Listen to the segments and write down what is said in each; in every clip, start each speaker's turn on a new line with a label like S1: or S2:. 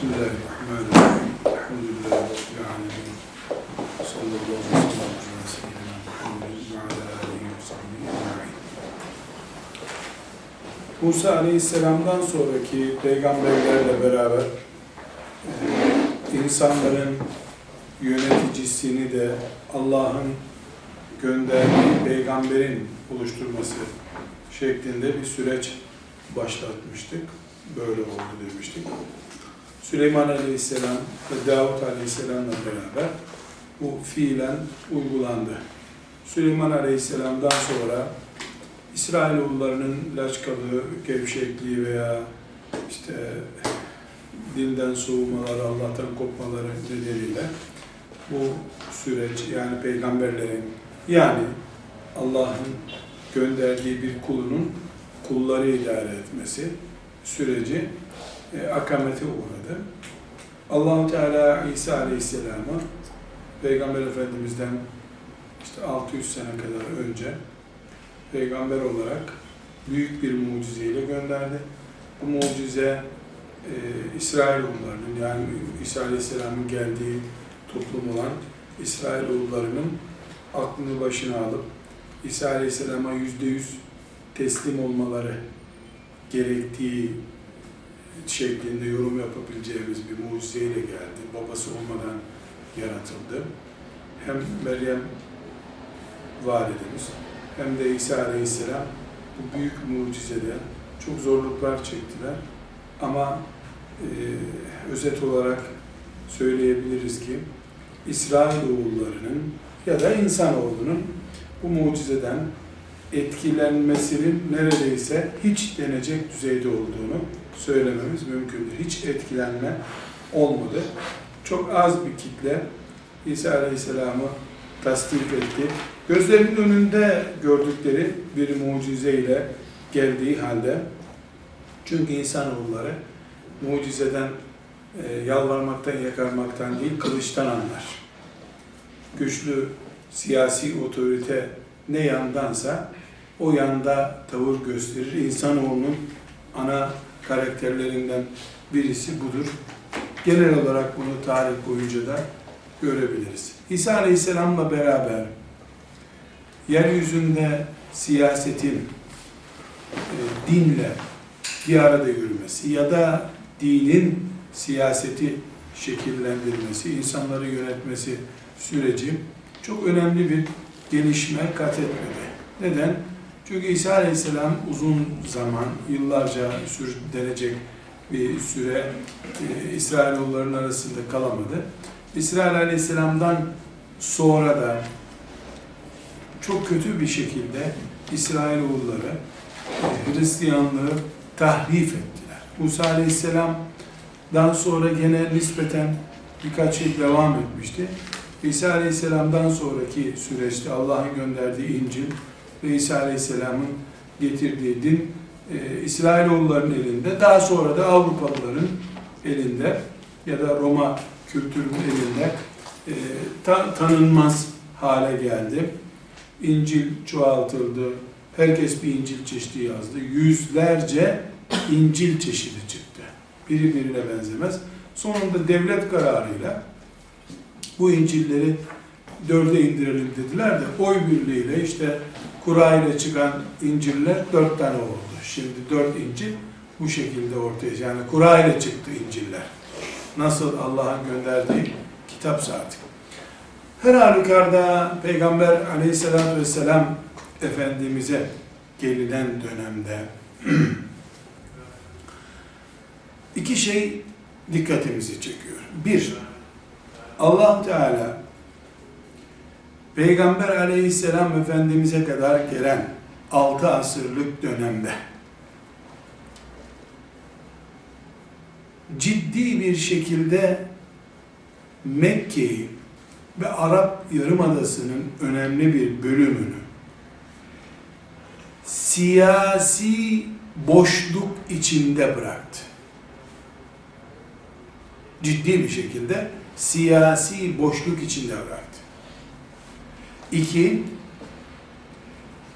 S1: Bismillahirrahmanirrahim. Elhamdülillahi Rabbil alemin. Sallallahu aleyhi ve sellem ala seyyidina Muhammedin ve ala alihi ve sahbihi ecma'in. Musa Aleyhisselam'dan sonraki peygamberlerle beraber e, insanların yöneticisini de Allah'ın gönderdiği peygamberin oluşturması şeklinde bir süreç başlatmıştık. Böyle oldu demiştik. Süleyman Aleyhisselam ve Davut Aleyhisselam'la beraber bu fiilen uygulandı. Süleyman Aleyhisselam'dan sonra İsrailoğullarının laçkalığı, gevşekliği veya işte dinden soğumaları, Allah'tan kopmaları nedeniyle bu süreç yani peygamberlerin yani Allah'ın gönderdiği bir kulunun kulları idare etmesi süreci e, akamete uğradı. Allahu Teala İsa Aleyhisselam'ı Peygamber Efendimiz'den işte 600 sene kadar önce peygamber olarak büyük bir mucizeyle gönderdi. Bu mucize e, İsrailoğullarının yani İsa Aleyhisselam'ın geldiği toplum olan İsrailoğullarının aklını başına alıp İsa Aleyhisselam'a yüzde yüz teslim olmaları gerektiği şeklinde yorum yapabileceğimiz bir mucizeyle geldi. Babası olmadan yaratıldı. Hem Meryem validemiz hem de İsa Aleyhisselam bu büyük mucizede çok zorluklar çektiler. Ama e, özet olarak söyleyebiliriz ki İsrailoğullarının ya da insanoğlunun bu mucizeden etkilenmesinin neredeyse hiç denecek düzeyde olduğunu söylememiz mümkündür. Hiç etkilenme olmadı. Çok az bir kitle İsa Aleyhisselam'ı tasdik etti. Gözlerinin önünde gördükleri bir mucizeyle geldiği halde çünkü insanoğulları mucizeden e, yalvarmaktan, yakarmaktan değil, kılıçtan anlar. Güçlü siyasi otorite ne yandansa o yanda tavır gösterir. İnsanoğlunun ana karakterlerinden birisi budur. Genel olarak bunu tarih boyunca da görebiliriz. İsa Aleyhisselam'la beraber yeryüzünde siyasetin e, dinle bir arada yürümesi ya da dinin siyaseti şekillendirmesi, insanları yönetmesi süreci çok önemli bir gelişme kat etmedi. Neden? Çünkü İsa Aleyhisselam uzun zaman, yıllarca sürdürecek bir süre e, İsrailoğulların arasında kalamadı. İsrail Aleyhisselam'dan sonra da çok kötü bir şekilde İsrailoğulları e, Hristiyanlığı tahrif ettiler. Musa Aleyhisselam'dan sonra gene nispeten birkaç yıl devam etmişti. İsa Aleyhisselam'dan sonraki süreçte Allah'ın gönderdiği İncil ve İsa Aleyhisselam'ın getirdiği din e, İsrailoğulların elinde, daha sonra da Avrupalıların elinde ya da Roma kültürünün elinde e, ta, tanınmaz hale geldi. İncil çoğaltıldı. Herkes bir İncil çeşidi yazdı. Yüzlerce İncil çeşidi çıktı. Biri birine benzemez. Sonunda devlet kararıyla bu İncil'leri dörde indirelim dediler de oy birliğiyle işte kura ile çıkan İncil'ler dört tane oldu. Şimdi dört İncil bu şekilde ortaya yani kura ile çıktı İncil'ler. Nasıl Allah'ın gönderdiği kitapsa artık. Her halükarda Peygamber aleyhissalatü vesselam Efendimiz'e gelinen dönemde iki şey dikkatimizi çekiyor. Bir, allah Teala Peygamber aleyhisselam Efendimiz'e kadar gelen 6 asırlık dönemde ciddi bir şekilde Mekke'yi ve Arap Yarımadası'nın önemli bir bölümünü siyasi boşluk içinde bıraktı. Ciddi bir şekilde siyasi boşluk içinde bıraktı. İki,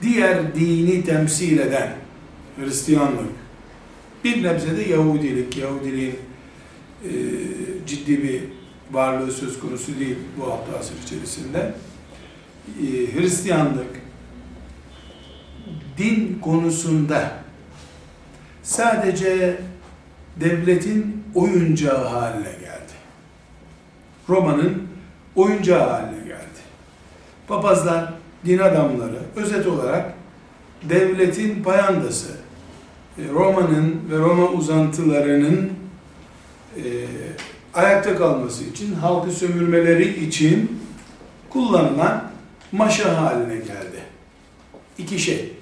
S1: diğer dini temsil eden Hristiyanlık, bir nebze de Yahudilik, Yahudiliğin e, ciddi bir varlığı söz konusu değil bu hafta asır içerisinde. E, Hristiyanlık din konusunda sadece devletin oyuncağı haline geldi. Roma'nın oyuncağı haline. Papazlar, din adamları özet olarak devletin payandası, e, Roma'nın ve Roma uzantılarının e, ayakta kalması için, halkı sömürmeleri için kullanılan maşa haline geldi. İki şey.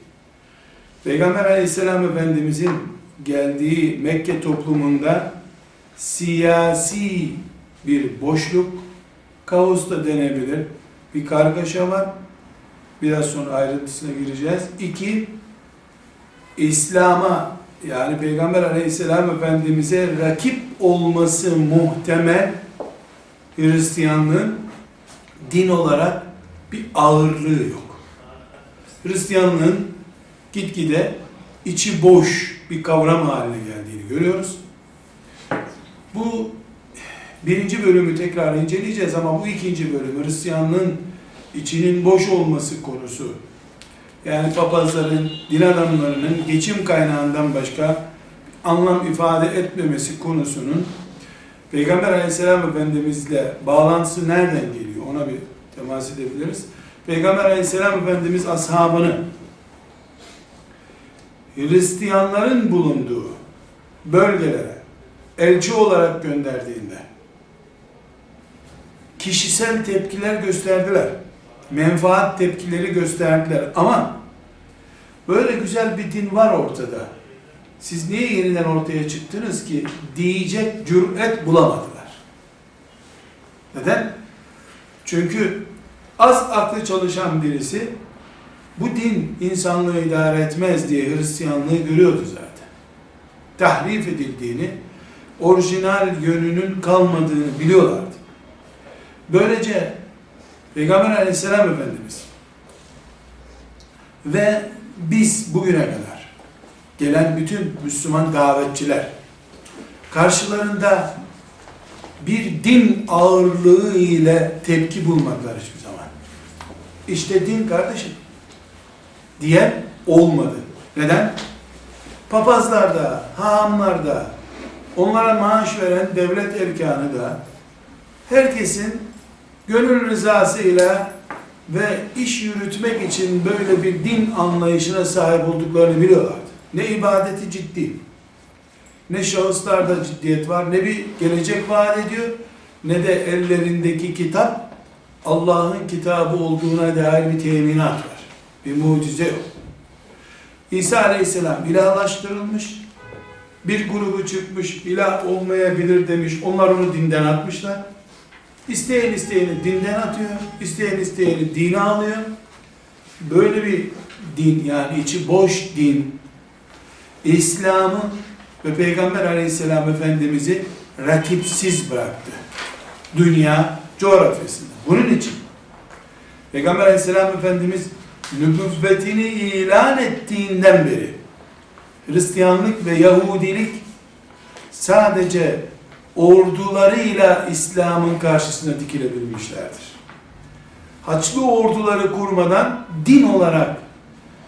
S1: Peygamber aleyhisselam efendimizin geldiği Mekke toplumunda siyasi bir boşluk, kaos da denebilir, bir kargaşa var. Biraz sonra ayrıntısına gireceğiz. İki, İslam'a yani Peygamber aleyhisselam efendimize rakip olması muhtemel Hristiyanlığın din olarak bir ağırlığı yok. Hristiyanlığın gitgide içi boş bir kavram haline geldiğini görüyoruz. Bu birinci bölümü tekrar inceleyeceğiz ama bu ikinci bölüm Hristiyanlığın içinin boş olması konusu. Yani papazların, din adamlarının geçim kaynağından başka anlam ifade etmemesi konusunun Peygamber aleyhisselam efendimizle bağlantısı nereden geliyor? Ona bir temas edebiliriz. Peygamber aleyhisselam efendimiz ashabını Hristiyanların bulunduğu bölgelere elçi olarak gönderdiğinde kişisel tepkiler gösterdiler. Menfaat tepkileri gösterdiler. Ama böyle güzel bir din var ortada. Siz niye yeniden ortaya çıktınız ki diyecek cüret bulamadılar. Neden? Çünkü az aklı çalışan birisi bu din insanlığı idare etmez diye Hristiyanlığı görüyordu zaten. Tahrif edildiğini, orijinal yönünün kalmadığını biliyorlardı. Böylece Peygamber aleyhisselam Efendimiz ve biz bugüne kadar gelen bütün Müslüman davetçiler karşılarında bir din ağırlığı ile tepki bulmadılar hiçbir zaman. İşte din kardeşim diyen olmadı. Neden? Papazlarda, hahamlarda, onlara maaş veren devlet erkanı da herkesin gönül rızasıyla ve iş yürütmek için böyle bir din anlayışına sahip olduklarını biliyorlardı. Ne ibadeti ciddi, ne şahıslarda ciddiyet var, ne bir gelecek vaat ediyor, ne de ellerindeki kitap Allah'ın kitabı olduğuna dair bir teminat var. Bir mucize yok. İsa aleyhisselam ilahlaştırılmış, bir grubu çıkmış, ilah olmayabilir demiş, onlar onu dinden atmışlar. İsteyen isteyeni dinden atıyor, isteyen isteyeni dine alıyor. Böyle bir din yani içi boş din, İslam'ı ve Peygamber aleyhisselam efendimizi rakipsiz bıraktı. Dünya coğrafyasında. Bunun için Peygamber aleyhisselam efendimiz nübüvvetini ilan ettiğinden beri Hristiyanlık ve Yahudilik sadece ordularıyla İslam'ın karşısına dikilebilmişlerdir. Haçlı orduları kurmadan din olarak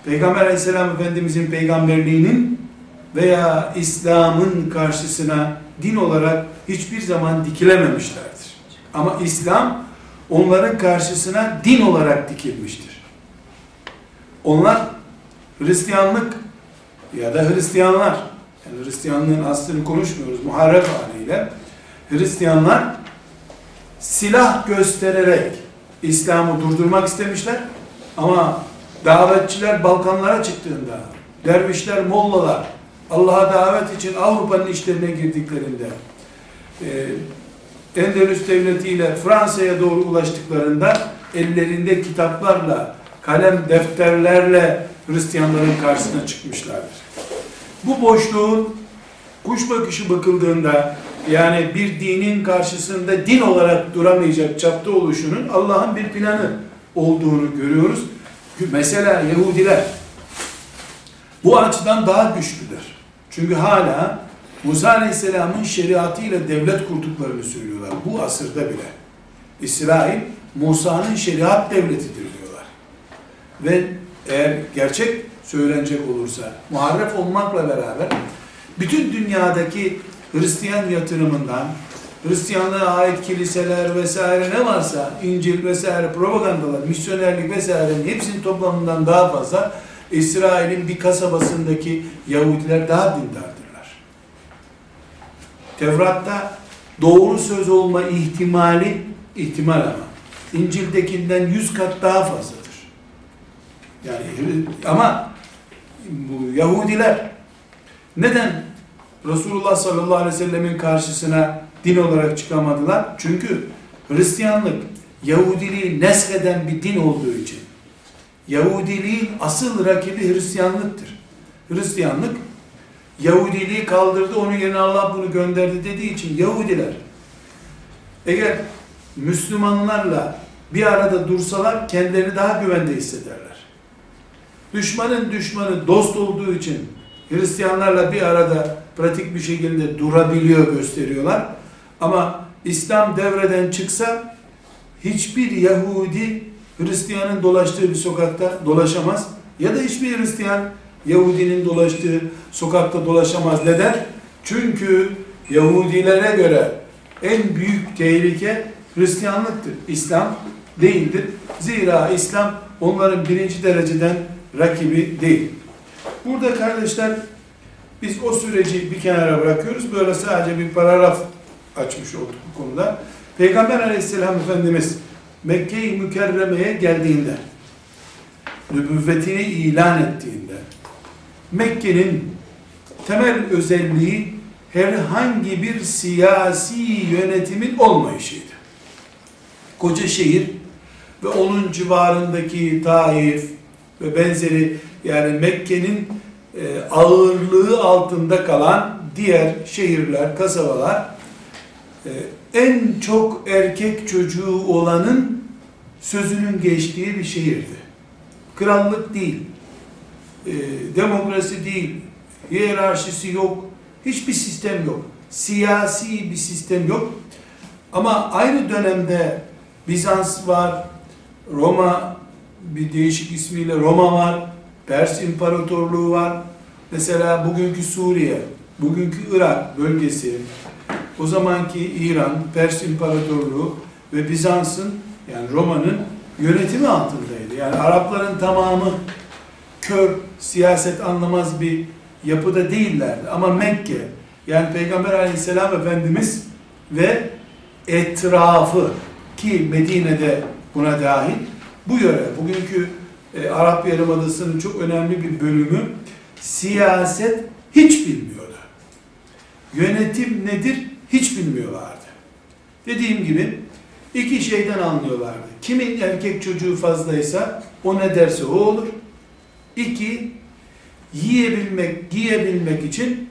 S1: Peygamber aleyhisselam efendimizin peygamberliğinin veya İslam'ın karşısına din olarak hiçbir zaman dikilememişlerdir. Ama İslam onların karşısına din olarak dikilmiştir. Onlar Hristiyanlık ya da Hristiyanlar, Hristiyanlığın aslını konuşmuyoruz muharref haliyle, Hristiyanlar silah göstererek İslam'ı durdurmak istemişler ama davetçiler Balkanlara çıktığında, dervişler, mollalar Allah'a davet için Avrupa'nın işlerine girdiklerinde, e, Endülüs devletiyle Fransa'ya doğru ulaştıklarında ellerinde kitaplarla, kalem defterlerle Hristiyanların karşısına çıkmışlardır. Bu boşluğun kuş bakışı bakıldığında yani bir dinin karşısında din olarak duramayacak çapta oluşunun Allah'ın bir planı olduğunu görüyoruz. Mesela Yahudiler bu açıdan daha güçlüdür. Çünkü hala Musa Aleyhisselam'ın şeriatıyla devlet kurduklarını söylüyorlar. Bu asırda bile. İsrail Musa'nın şeriat devletidir diyorlar. Ve eğer gerçek söylenecek olursa muharref olmakla beraber bütün dünyadaki Hristiyan yatırımından Hristiyanlığa ait kiliseler vesaire ne varsa İncil vesaire propagandalar, misyonerlik vesairenin hepsinin toplamından daha fazla İsrail'in bir kasabasındaki Yahudiler daha dindardırlar. Tevrat'ta doğru söz olma ihtimali ihtimal ama İncil'dekinden yüz kat daha fazladır. Yani ama bu Yahudiler neden Resulullah sallallahu aleyhi ve sellemin karşısına din olarak çıkamadılar? Çünkü Hristiyanlık Yahudiliği nesheden bir din olduğu için Yahudiliğin asıl rakibi Hristiyanlıktır. Hristiyanlık Yahudiliği kaldırdı, onun yerine Allah bunu gönderdi dediği için Yahudiler eğer Müslümanlarla bir arada dursalar kendilerini daha güvende hissederler. Düşmanın düşmanı dost olduğu için Hristiyanlarla bir arada pratik bir şekilde durabiliyor gösteriyorlar. Ama İslam devreden çıksa hiçbir Yahudi Hristiyanın dolaştığı bir sokakta dolaşamaz. Ya da hiçbir Hristiyan Yahudinin dolaştığı sokakta dolaşamaz. Neden? Çünkü Yahudilere göre en büyük tehlike Hristiyanlıktır. İslam değildir. Zira İslam onların birinci dereceden rakibi değil. Burada kardeşler biz o süreci bir kenara bırakıyoruz. Böyle sadece bir paragraf açmış olduk bu konuda. Peygamber aleyhisselam Efendimiz Mekke-i Mükerreme'ye geldiğinde, nübüvvetini ilan ettiğinde, Mekke'nin temel özelliği herhangi bir siyasi yönetimin olmayışıydı. Koca şehir ve onun civarındaki Taif ve benzeri yani Mekke'nin e, ağırlığı altında kalan diğer şehirler, kasabalar e, en çok erkek çocuğu olanın sözünün geçtiği bir şehirdi. Krallık değil, e, demokrasi değil, hiyerarşisi yok, hiçbir sistem yok. Siyasi bir sistem yok. Ama aynı dönemde Bizans var, Roma bir değişik ismiyle Roma var, Pers İmparatorluğu var. Mesela bugünkü Suriye, bugünkü Irak bölgesi, o zamanki İran, Pers İmparatorluğu ve Bizans'ın yani Roma'nın yönetimi altındaydı. Yani Arapların tamamı kör, siyaset anlamaz bir yapıda değillerdi. Ama Mekke, yani Peygamber aleyhisselam Efendimiz ve etrafı ki Medine'de buna dahil bu yöre, bugünkü e, Arap Yarımadası'nın çok önemli bir bölümü siyaset hiç bilmiyordu. Yönetim nedir hiç bilmiyorlardı. Dediğim gibi iki şeyden anlıyorlardı. Kimin erkek çocuğu fazlaysa o ne derse o olur. İki, yiyebilmek, giyebilmek için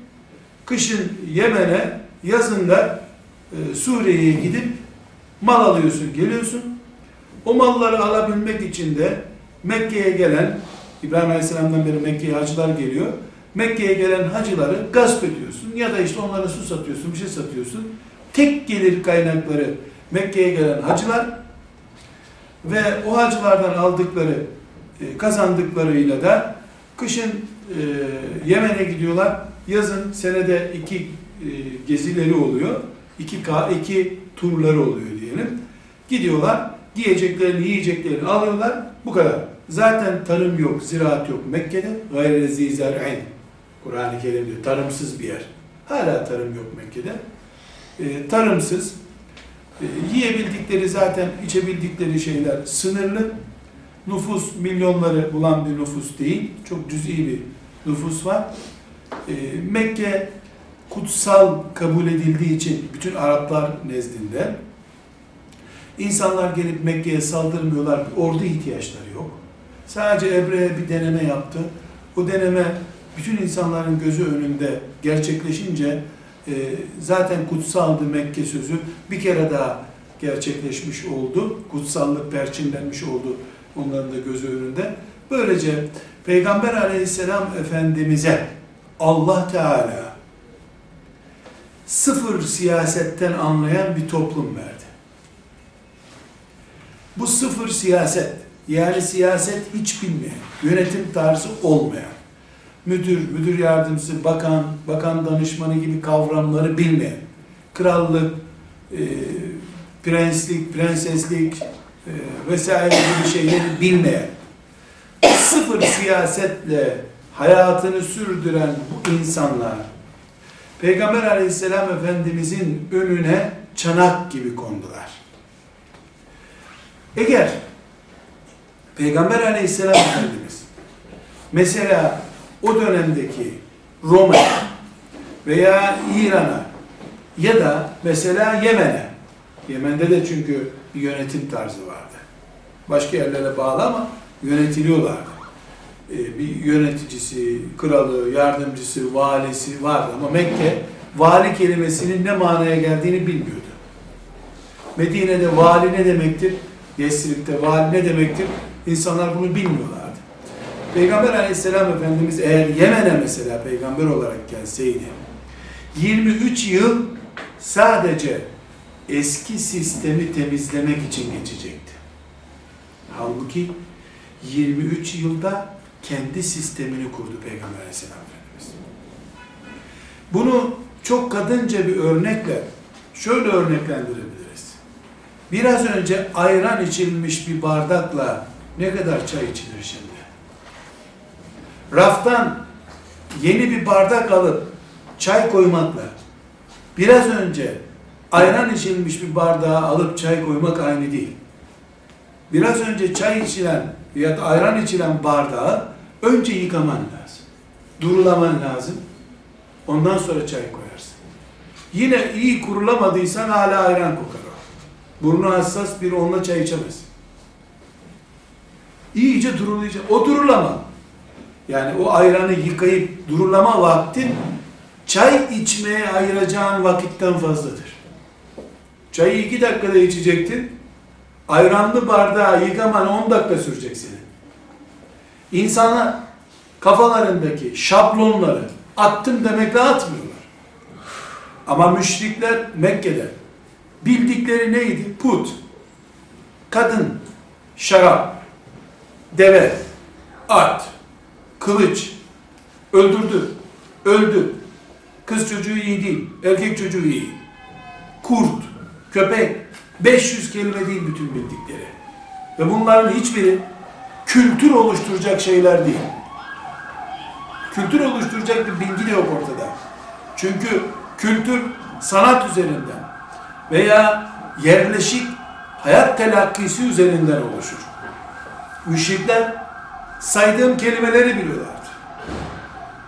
S1: kışın Yemen'e, yazında e, Suriye'ye gidip mal alıyorsun, geliyorsun. O malları alabilmek için de Mekke'ye gelen, İbrahim Aleyhisselam'dan beri Mekke'ye hacılar geliyor. Mekke'ye gelen hacıları gasp ediyorsun ya da işte onlara su satıyorsun, bir şey satıyorsun. Tek gelir kaynakları Mekke'ye gelen hacılar ve o hacılardan aldıkları, e, kazandıklarıyla da kışın e, Yemen'e gidiyorlar. Yazın senede iki e, gezileri oluyor. İki, iki turları oluyor diyelim. Gidiyorlar, giyeceklerini, yiyeceklerini alıyorlar. Bu kadar. Zaten tarım yok, ziraat yok Mekke'de. Gayre zizar'in. Kur'an-ı Kerim diyor. Tarımsız bir yer. Hala tarım yok Mekke'de. E, tarımsız. E, yiyebildikleri zaten içebildikleri şeyler sınırlı. Nüfus milyonları bulan bir nüfus değil. Çok cüz'i bir nüfus var. E, Mekke kutsal kabul edildiği için bütün Araplar nezdinde insanlar gelip Mekke'ye saldırmıyorlar. Bir ordu ihtiyaçları yok. Sadece Ebre'ye bir deneme yaptı. O deneme bütün insanların gözü önünde gerçekleşince e, zaten kutsaldı Mekke sözü bir kere daha gerçekleşmiş oldu. Kutsallık perçinlenmiş oldu onların da gözü önünde. Böylece Peygamber aleyhisselam Efendimiz'e Allah Teala sıfır siyasetten anlayan bir toplum verdi. Bu sıfır siyaset, yani siyaset hiç bilmeyen, yönetim tarzı olmayan, müdür, müdür yardımcısı, bakan, bakan danışmanı gibi kavramları bilmeyen, krallık, e, prenslik, prenseslik e, vesaire gibi şeyleri bilmeyen, sıfır siyasetle hayatını sürdüren bu insanlar, Peygamber aleyhisselam efendimizin önüne çanak gibi kondular. Eğer Peygamber aleyhisselam efendimiz mesela o dönemdeki Roma'ya veya İran'a ya da mesela Yemen'e Yemen'de de çünkü bir yönetim tarzı vardı. Başka yerlere bağlı ama yönetiliyorlardı. Ee, bir yöneticisi, kralı, yardımcısı, valisi vardı ama Mekke vali kelimesinin ne manaya geldiğini bilmiyordu. Medine'de vali ne demektir? Yesrib'de vali ne demektir? İnsanlar bunu bilmiyorlardı. Peygamber aleyhisselam efendimiz eğer Yemen'e mesela peygamber olarak gelseydi 23 yıl sadece eski sistemi temizlemek için geçecekti. Halbuki 23 yılda kendi sistemini kurdu Peygamber Aleyhisselam Efendimiz. Bunu çok kadınca bir örnekle şöyle örneklendirebiliriz. Biraz önce ayran içilmiş bir bardakla ne kadar çay içilir şimdi? Raftan yeni bir bardak alıp çay koymakla biraz önce ayran içilmiş bir bardağa alıp çay koymak aynı değil. Biraz önce çay içilen ya da ayran içilen bardağı önce yıkaman lazım. Durulaman lazım. Ondan sonra çay koyarsın. Yine iyi kurulamadıysan hala ayran kokar. Burnu hassas biri onunla çay içemez. İyice durulayacak. O durulama. Yani o ayranı yıkayıp durulama vaktin çay içmeye ayıracağın vakitten fazladır. Çayı iki dakikada içecektin. Ayranlı bardağı yıkaman 10 dakika sürecek senin. İnsanlar kafalarındaki şablonları attım demekle atmıyorlar. Ama müşrikler Mekke'de bildikleri neydi? Put, kadın, şarap, deve, at, kılıç, öldürdü, öldü. Kız çocuğu iyi değil, erkek çocuğu iyi. Kurt, köpek, 500 kelime değil bütün bildikleri. Ve bunların hiçbiri kültür oluşturacak şeyler değil. Kültür oluşturacak bir bilgi de yok ortada. Çünkü kültür sanat üzerinden veya yerleşik hayat telakkisi üzerinden oluşur. Müşrikler saydığım kelimeleri biliyorlardı.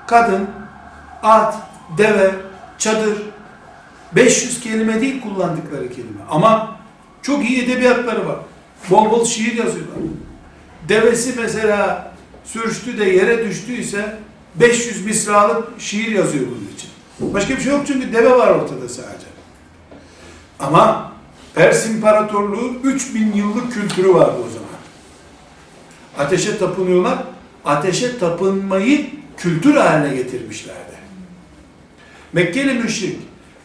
S1: Kadın, at, deve, çadır, 500 kelime değil kullandıkları kelime. Ama çok iyi edebiyatları var. Bol bol şiir yazıyorlar. Devesi mesela sürçtü de yere düştüyse 500 misralık şiir yazıyor bunun için. Başka bir şey yok çünkü deve var ortada sadece. Ama Pers İmparatorluğu 3000 yıllık kültürü vardı o zaman. Ateşe tapınıyorlar. Ateşe tapınmayı kültür haline getirmişlerdi. Mekkeli müşrik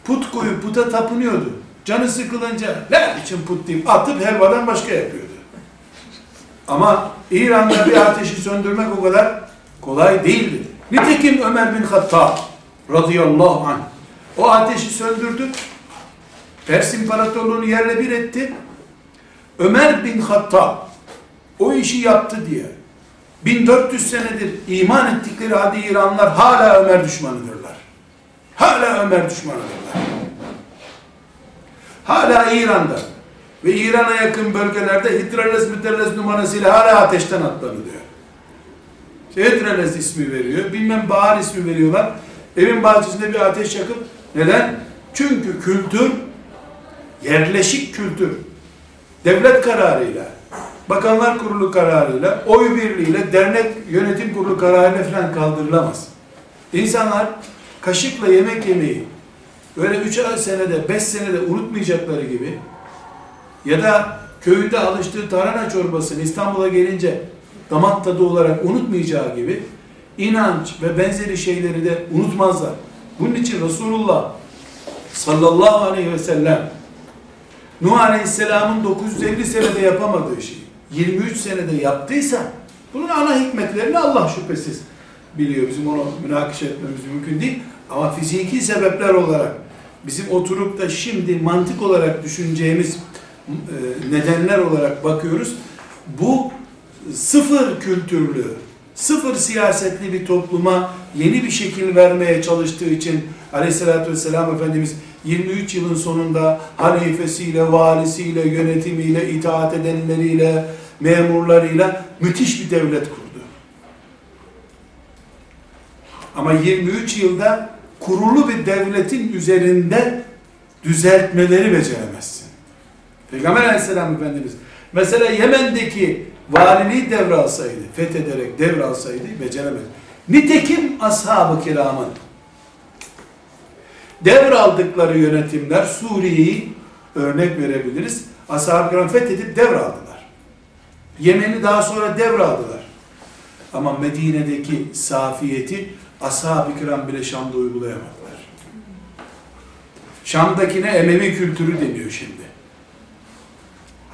S1: put koyup puta tapınıyordu. Canı sıkılınca ne biçim put deyip atıp helvadan başka yapıyordu. Ama İran'da bir ateşi söndürmek o kadar kolay değildi. Nitekim Ömer bin Hattab radıyallahu anh o ateşi söndürdü. Pers İmparatorluğunu yerle bir etti. Ömer bin Hattab o işi yaptı diye 1400 senedir iman ettikleri halde İranlılar hala Ömer düşmanıdırlar. Hala Ömer düşmanıdırlar. Hala İran'da ve İran'a yakın bölgelerde Hidrales Müdelles numarasıyla hala ateşten atlanılıyor. İşte Hidrales ismi veriyor, bilmem Bahar ismi veriyorlar. Evin bahçesinde bir ateş yakıp, neden? Çünkü kültür, yerleşik kültür, devlet kararıyla, bakanlar kurulu kararıyla, oy birliğiyle, dernek yönetim kurulu kararıyla falan kaldırılamaz. İnsanlar kaşıkla yemek yemeyi, böyle 3 senede, 5 senede unutmayacakları gibi, ya da köyünde alıştığı tarhana çorbasını İstanbul'a gelince damak tadı olarak unutmayacağı gibi inanç ve benzeri şeyleri de unutmazlar. Bunun için Resulullah sallallahu aleyhi ve sellem Nuh Aleyhisselam'ın 950 senede yapamadığı şeyi 23 senede yaptıysa bunun ana hikmetlerini Allah şüphesiz biliyor. Bizim onu münakaşa etmemiz mümkün değil. Ama fiziki sebepler olarak bizim oturup da şimdi mantık olarak düşüneceğimiz e, nedenler olarak bakıyoruz. Bu sıfır kültürlü, sıfır siyasetli bir topluma yeni bir şekil vermeye çalıştığı için Aleyhisselatü Vesselam Efendimiz 23 yılın sonunda halifesiyle, valisiyle, yönetimiyle, itaat edenleriyle, memurlarıyla müthiş bir devlet kurdu. Ama 23 yılda kurulu bir devletin üzerinde düzeltmeleri beceremezsin. Peygamber aleyhisselam efendimiz mesela Yemen'deki valiliği devralsaydı, fethederek devralsaydı beceremez. Nitekim ashab-ı kiramın devraldıkları yönetimler Suriye'yi örnek verebiliriz. Ashab-ı kiram fethedip devraldılar. Yemen'i daha sonra devraldılar. Ama Medine'deki safiyeti ashab-ı kiram bile Şam'da uygulayamadılar. Şam'dakine Emevi kültürü deniyor şimdi.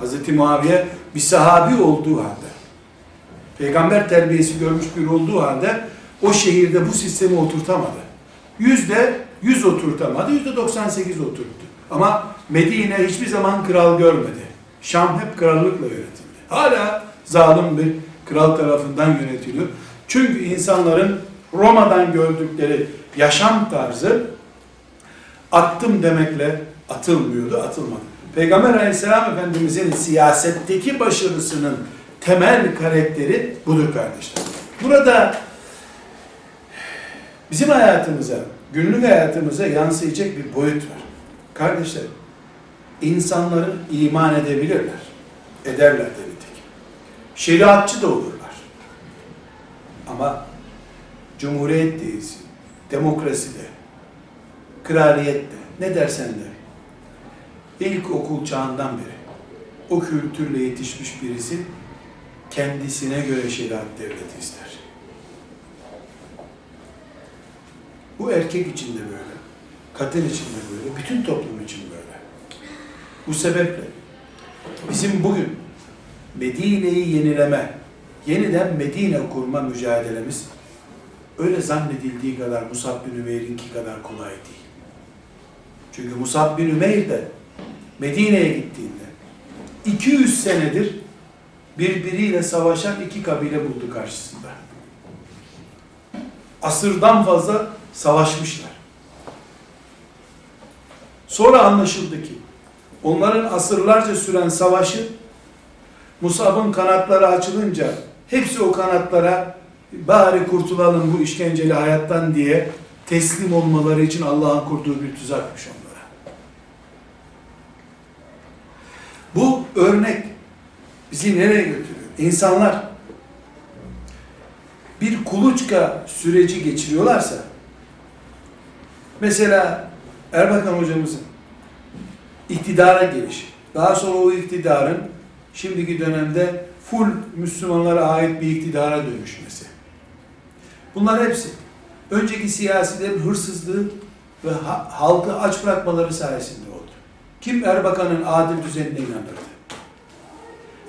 S1: Hz. Muaviye bir sahabi olduğu halde, peygamber terbiyesi görmüş bir olduğu halde o şehirde bu sistemi oturtamadı. Yüzde yüz oturtamadı, yüzde 98 oturttu. Ama Medine hiçbir zaman kral görmedi. Şam hep krallıkla yönetildi. Hala zalim bir kral tarafından yönetiliyor. Çünkü insanların Roma'dan gördükleri yaşam tarzı attım demekle atılmıyordu, atılmadı. Peygamber aleyhisselam efendimizin siyasetteki başarısının temel karakteri budur kardeşler. Burada bizim hayatımıza, günlük hayatımıza yansıyacak bir boyut var. Kardeşler, insanların iman edebilirler. Ederler de nitekim. Şeriatçı da olurlar. Ama cumhuriyet değilsin, demokraside, kraliyette, ne dersen de, ilk okul çağından beri o kültürle yetişmiş birisi kendisine göre şeriat devleti ister. Bu erkek için de böyle, kadın için de böyle, bütün toplum için böyle. Bu sebeple bizim bugün Medine'yi yenileme, yeniden Medine kurma mücadelemiz öyle zannedildiği kadar Musab bin Ümeyr'inki kadar kolay değil. Çünkü Musab bin Ümeyr de Medine'ye gittiğinde 200 senedir birbiriyle savaşan iki kabile buldu karşısında. Asırdan fazla savaşmışlar. Sonra anlaşıldı ki onların asırlarca süren savaşı Musab'ın kanatları açılınca hepsi o kanatlara bari kurtulalım bu işkenceli hayattan diye teslim olmaları için Allah'ın kurduğu bir tuzakmış onlara. Bu örnek bizi nereye götürüyor? İnsanlar bir kuluçka süreci geçiriyorlarsa mesela Erbakan hocamızın iktidara gelişi, daha sonra o iktidarın şimdiki dönemde full Müslümanlara ait bir iktidara dönüşmesi. Bunlar hepsi önceki siyasilerin hırsızlığı ve halkı aç bırakmaları sayesinde oldu. Kim Erbakan'ın adil düzenine inanırdı?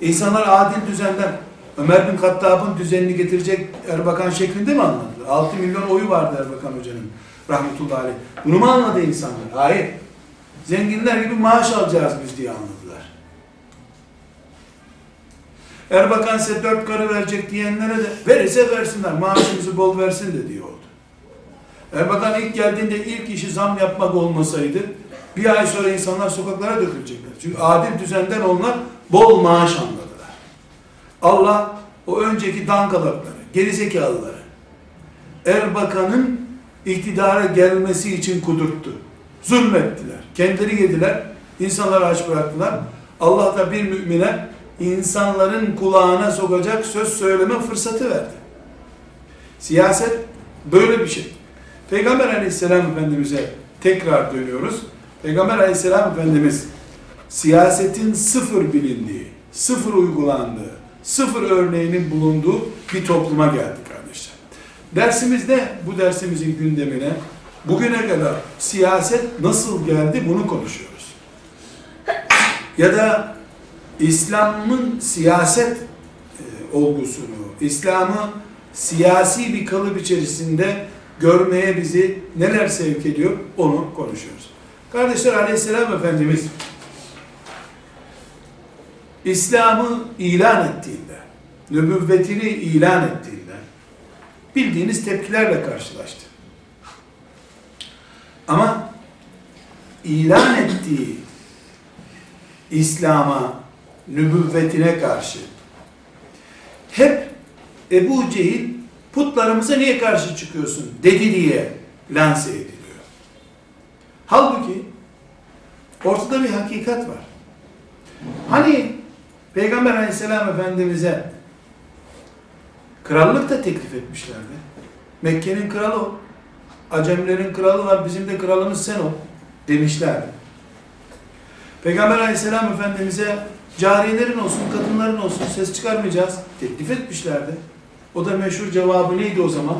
S1: İnsanlar adil düzenden Ömer bin Kattab'ın düzenini getirecek Erbakan şeklinde mi anladılar? 6 milyon oyu vardı Erbakan Hoca'nın rahmetullahi aleyh. Bunu mu anladı insanlar? Hayır. Zenginler gibi maaş alacağız biz diye anladılar. Erbakan size dört karı verecek diyenlere de verirse versinler, maaşımızı bol versin de diyor oldu. Erbakan ilk geldiğinde ilk işi zam yapmak olmasaydı bir ay sonra insanlar sokaklara dökülecekler. Çünkü adil düzenden onlar bol maaş anladılar. Allah o önceki dangalakları, gerizekalıları Erbakan'ın iktidara gelmesi için kudurttu. Zulmettiler. Kendileri yediler. insanları aç bıraktılar. Allah da bir mümine insanların kulağına sokacak söz söyleme fırsatı verdi. Siyaset böyle bir şey. Peygamber aleyhisselam efendimize tekrar dönüyoruz. Peygamber aleyhisselam efendimiz siyasetin sıfır bilindiği, sıfır uygulandığı, sıfır örneğinin bulunduğu bir topluma geldi. Dersimizde bu dersimizin gündemine Bugüne kadar siyaset nasıl geldi bunu konuşuyoruz. Ya da İslam'ın siyaset e, olgusunu, İslam'ı siyasi bir kalıp içerisinde görmeye bizi neler sevk ediyor onu konuşuyoruz. Kardeşler aleyhisselam Efendimiz İslam'ı ilan ettiğinde, nübüvvetini ilan ettiğinde bildiğiniz tepkilerle karşılaştı. Ama ilan ettiği İslam'a, nübüvvetine karşı hep Ebu Cehil putlarımıza niye karşı çıkıyorsun dedi diye lanse ediliyor. Halbuki ortada bir hakikat var. Hani Peygamber aleyhisselam efendimize krallık da teklif etmişlerdi. Mekke'nin kralı o. Acemlerin kralı var, bizim de kralımız sen ol demişlerdi. Peygamber aleyhisselam efendimize cariyelerin olsun, kadınların olsun ses çıkarmayacağız teklif etmişlerdi. O da meşhur cevabı neydi o zaman?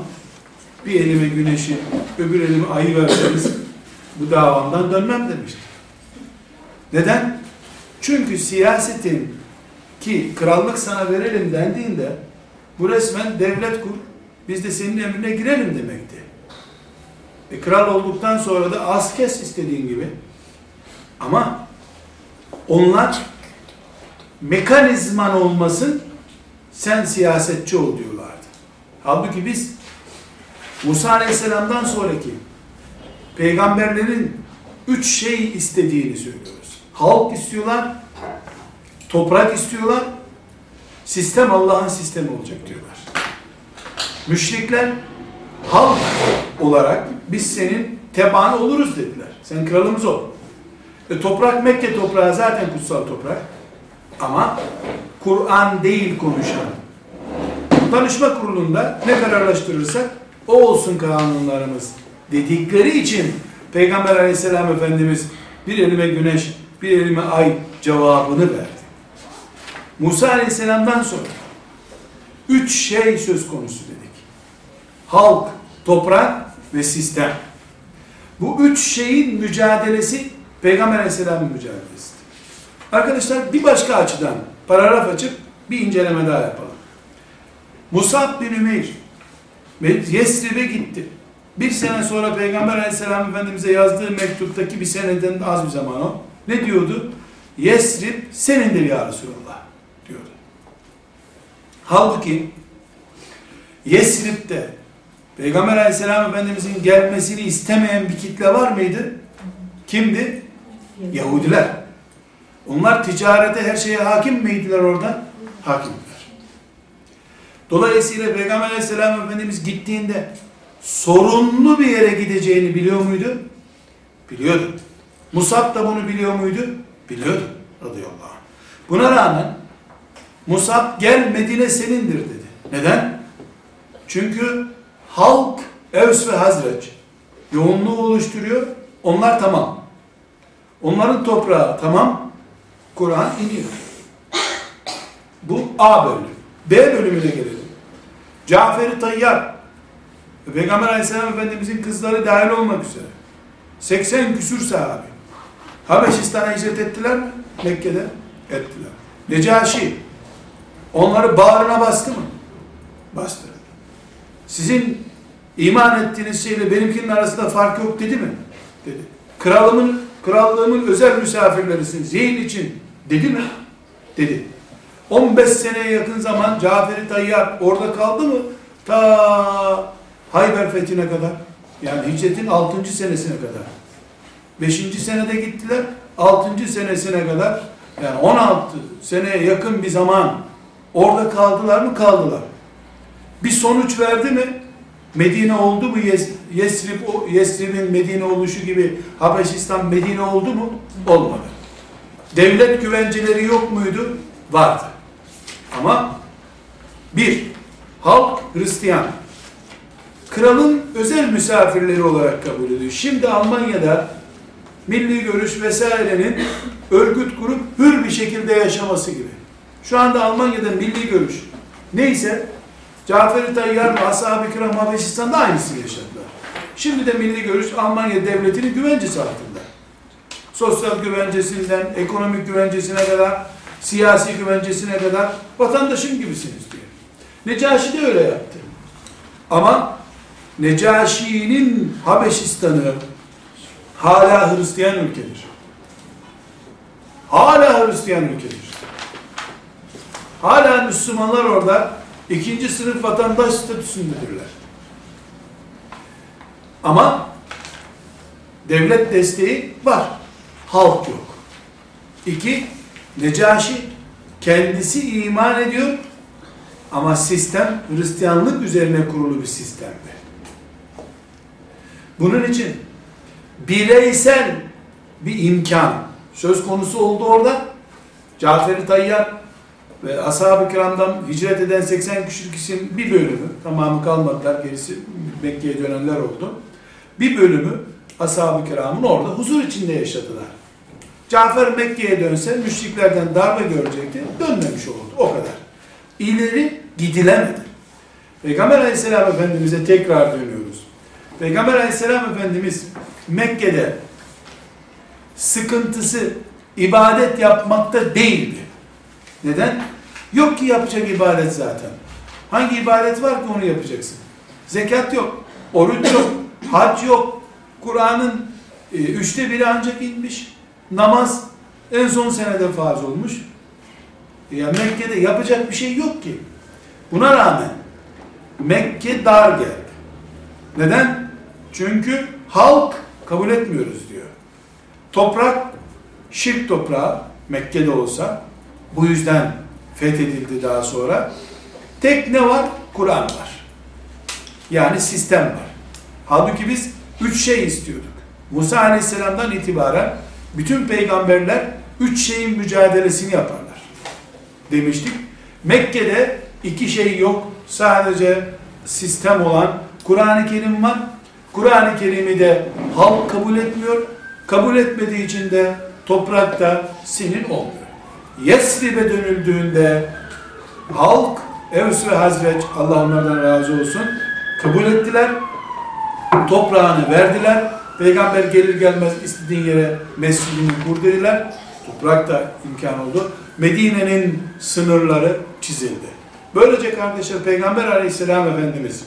S1: Bir elime güneşi, öbür elime ayı verseniz bu davamdan dönmem demişti. Neden? Çünkü siyasetin ki krallık sana verelim dendiğinde bu resmen devlet kur, biz de senin emrine girelim demekti. E, kral olduktan sonra da az kes istediğin gibi. Ama onlar mekanizman olmasın sen siyasetçi ol diyorlardı. Halbuki biz Musa Aleyhisselam'dan sonraki peygamberlerin üç şey istediğini söylüyoruz. Halk istiyorlar, toprak istiyorlar, sistem Allah'ın sistemi olacak diyorlar. Müşrikler halk olarak biz senin tebaanı oluruz dediler. Sen kralımız ol. E, toprak Mekke toprağı zaten kutsal toprak. Ama Kur'an değil konuşan. Danışma kurulunda ne kararlaştırırsak o olsun kanunlarımız dedikleri için Peygamber aleyhisselam efendimiz bir elime güneş, bir elime ay cevabını verdi. Musa aleyhisselamdan sonra üç şey söz konusu dedik. Halk, toprak ve sistem. Bu üç şeyin mücadelesi Peygamber aleyhisselamın mücadelesi. Arkadaşlar bir başka açıdan paragraf açıp bir inceleme daha yapalım. Musab bin Ümeyr Yesrib'e gitti. Bir sene sonra Peygamber aleyhisselam efendimize yazdığı mektuptaki bir seneden az bir zaman o. Ne diyordu? Yesrib senindir ya Resulallah. Halbuki Yesrib'de Peygamber aleyhisselam efendimizin gelmesini istemeyen bir kitle var mıydı? Kimdi? Yahudiler. Onlar ticarete her şeye hakim miydiler orada? Hakimdiler. Dolayısıyla Peygamber aleyhisselam efendimiz gittiğinde sorunlu bir yere gideceğini biliyor muydu? Biliyordu. Musab da bunu biliyor muydu? Biliyordu. Radıyallahu anh. Buna rağmen Musab gel Medine senindir dedi. Neden? Çünkü halk Evs ve Hazreç yoğunluğu oluşturuyor. Onlar tamam. Onların toprağı tamam. Kur'an iniyor. Bu A bölümü. B bölümüne gelelim. Cafer-i Tayyar Peygamber Aleyhisselam Efendimizin kızları dahil olmak üzere 80 küsür sahabi Habeşistan'a hicret ettiler mi? Mekke'de ettiler. Necaşi onları bağrına bastı mı? Bastı. Sizin iman ettiğiniz şeyle benimkinin arasında fark yok dedi mi? Dedi. Kralımın, krallığımın özel misafirlerisin. Zihin için dedi mi? Dedi. 15 seneye yakın zaman Cafer-i Tayyar orada kaldı mı? Ta Hayber fethine kadar. Yani hicretin 6. senesine kadar. 5. senede gittiler. 6. senesine kadar yani 16 seneye yakın bir zaman orada kaldılar mı? Kaldılar. Bir sonuç verdi mi? Medine oldu mu? Yes, Yesrib, Yesrib'in Medine oluşu gibi Habeşistan Medine oldu mu? Olmadı. Devlet güvenceleri yok muydu? Vardı. Ama bir, halk Hristiyan. Kralın özel misafirleri olarak kabul ediyor. Şimdi Almanya'da milli görüş vesairenin örgüt kurup hür bir şekilde yaşaması gibi. Şu anda Almanya'da milli görüş neyse Cafer-i Tayyar ve Ashab-ı Kiram Habeşistan'da aynısını yaşadılar. Şimdi de milli görüş Almanya devletinin güvencesi altında. Sosyal güvencesinden, ekonomik güvencesine kadar, siyasi güvencesine kadar vatandaşın gibisiniz diyor. Necaşi de öyle yaptı. Ama Necaşi'nin Habeşistan'ı hala Hristiyan ülkedir. Hala Hristiyan ülkedir. Hala Müslümanlar orada ikinci sınıf vatandaş statüsündedirler. Ama devlet desteği var. Halk yok. İki, Necaşi kendisi iman ediyor ama sistem Hristiyanlık üzerine kurulu bir sistemdi. Bunun için bireysel bir imkan söz konusu oldu orada. Cafer-i Tayyar ve ashab-ı kiramdan hicret eden 80 kişilik isim bir bölümü, tamamı kalmadılar, gerisi Mekke'ye dönenler oldu. Bir bölümü ashab-ı kiramın orada huzur içinde yaşadılar. Cafer Mekke'ye dönse müşriklerden darbe görecekti, dönmemiş oldu. O kadar. İleri gidilemedi. Peygamber aleyhisselam efendimize tekrar dönüyoruz. Peygamber aleyhisselam efendimiz Mekke'de sıkıntısı ibadet yapmakta değildi. Neden? Yok ki yapacak ibadet zaten. Hangi ibadet var ki onu yapacaksın? Zekat yok, oruç yok, hac yok. Kur'an'ın e, üçte biri ancak inmiş. Namaz en son senede farz olmuş. Ya Mekke'de yapacak bir şey yok ki. Buna rağmen Mekke dar geldi. Neden? Çünkü halk kabul etmiyoruz diyor. Toprak şirk toprağı Mekke'de olsa bu yüzden fethedildi daha sonra. Tek ne var? Kur'an var. Yani sistem var. Halbuki biz üç şey istiyorduk. Musa Aleyhisselam'dan itibaren bütün peygamberler üç şeyin mücadelesini yaparlar. Demiştik. Mekke'de iki şey yok. Sadece sistem olan Kur'an-ı Kerim var. Kur'an-ı Kerim'i de halk kabul etmiyor. Kabul etmediği için de toprakta senin olmuyor. Yesrib'e dönüldüğünde halk Evs ve Hazreç Allah onlardan razı olsun kabul ettiler. Toprağını verdiler. Peygamber gelir gelmez istediğin yere mescidini kur dediler. Toprakta imkan oldu. Medine'nin sınırları çizildi. Böylece kardeşler Peygamber aleyhisselam Efendimiz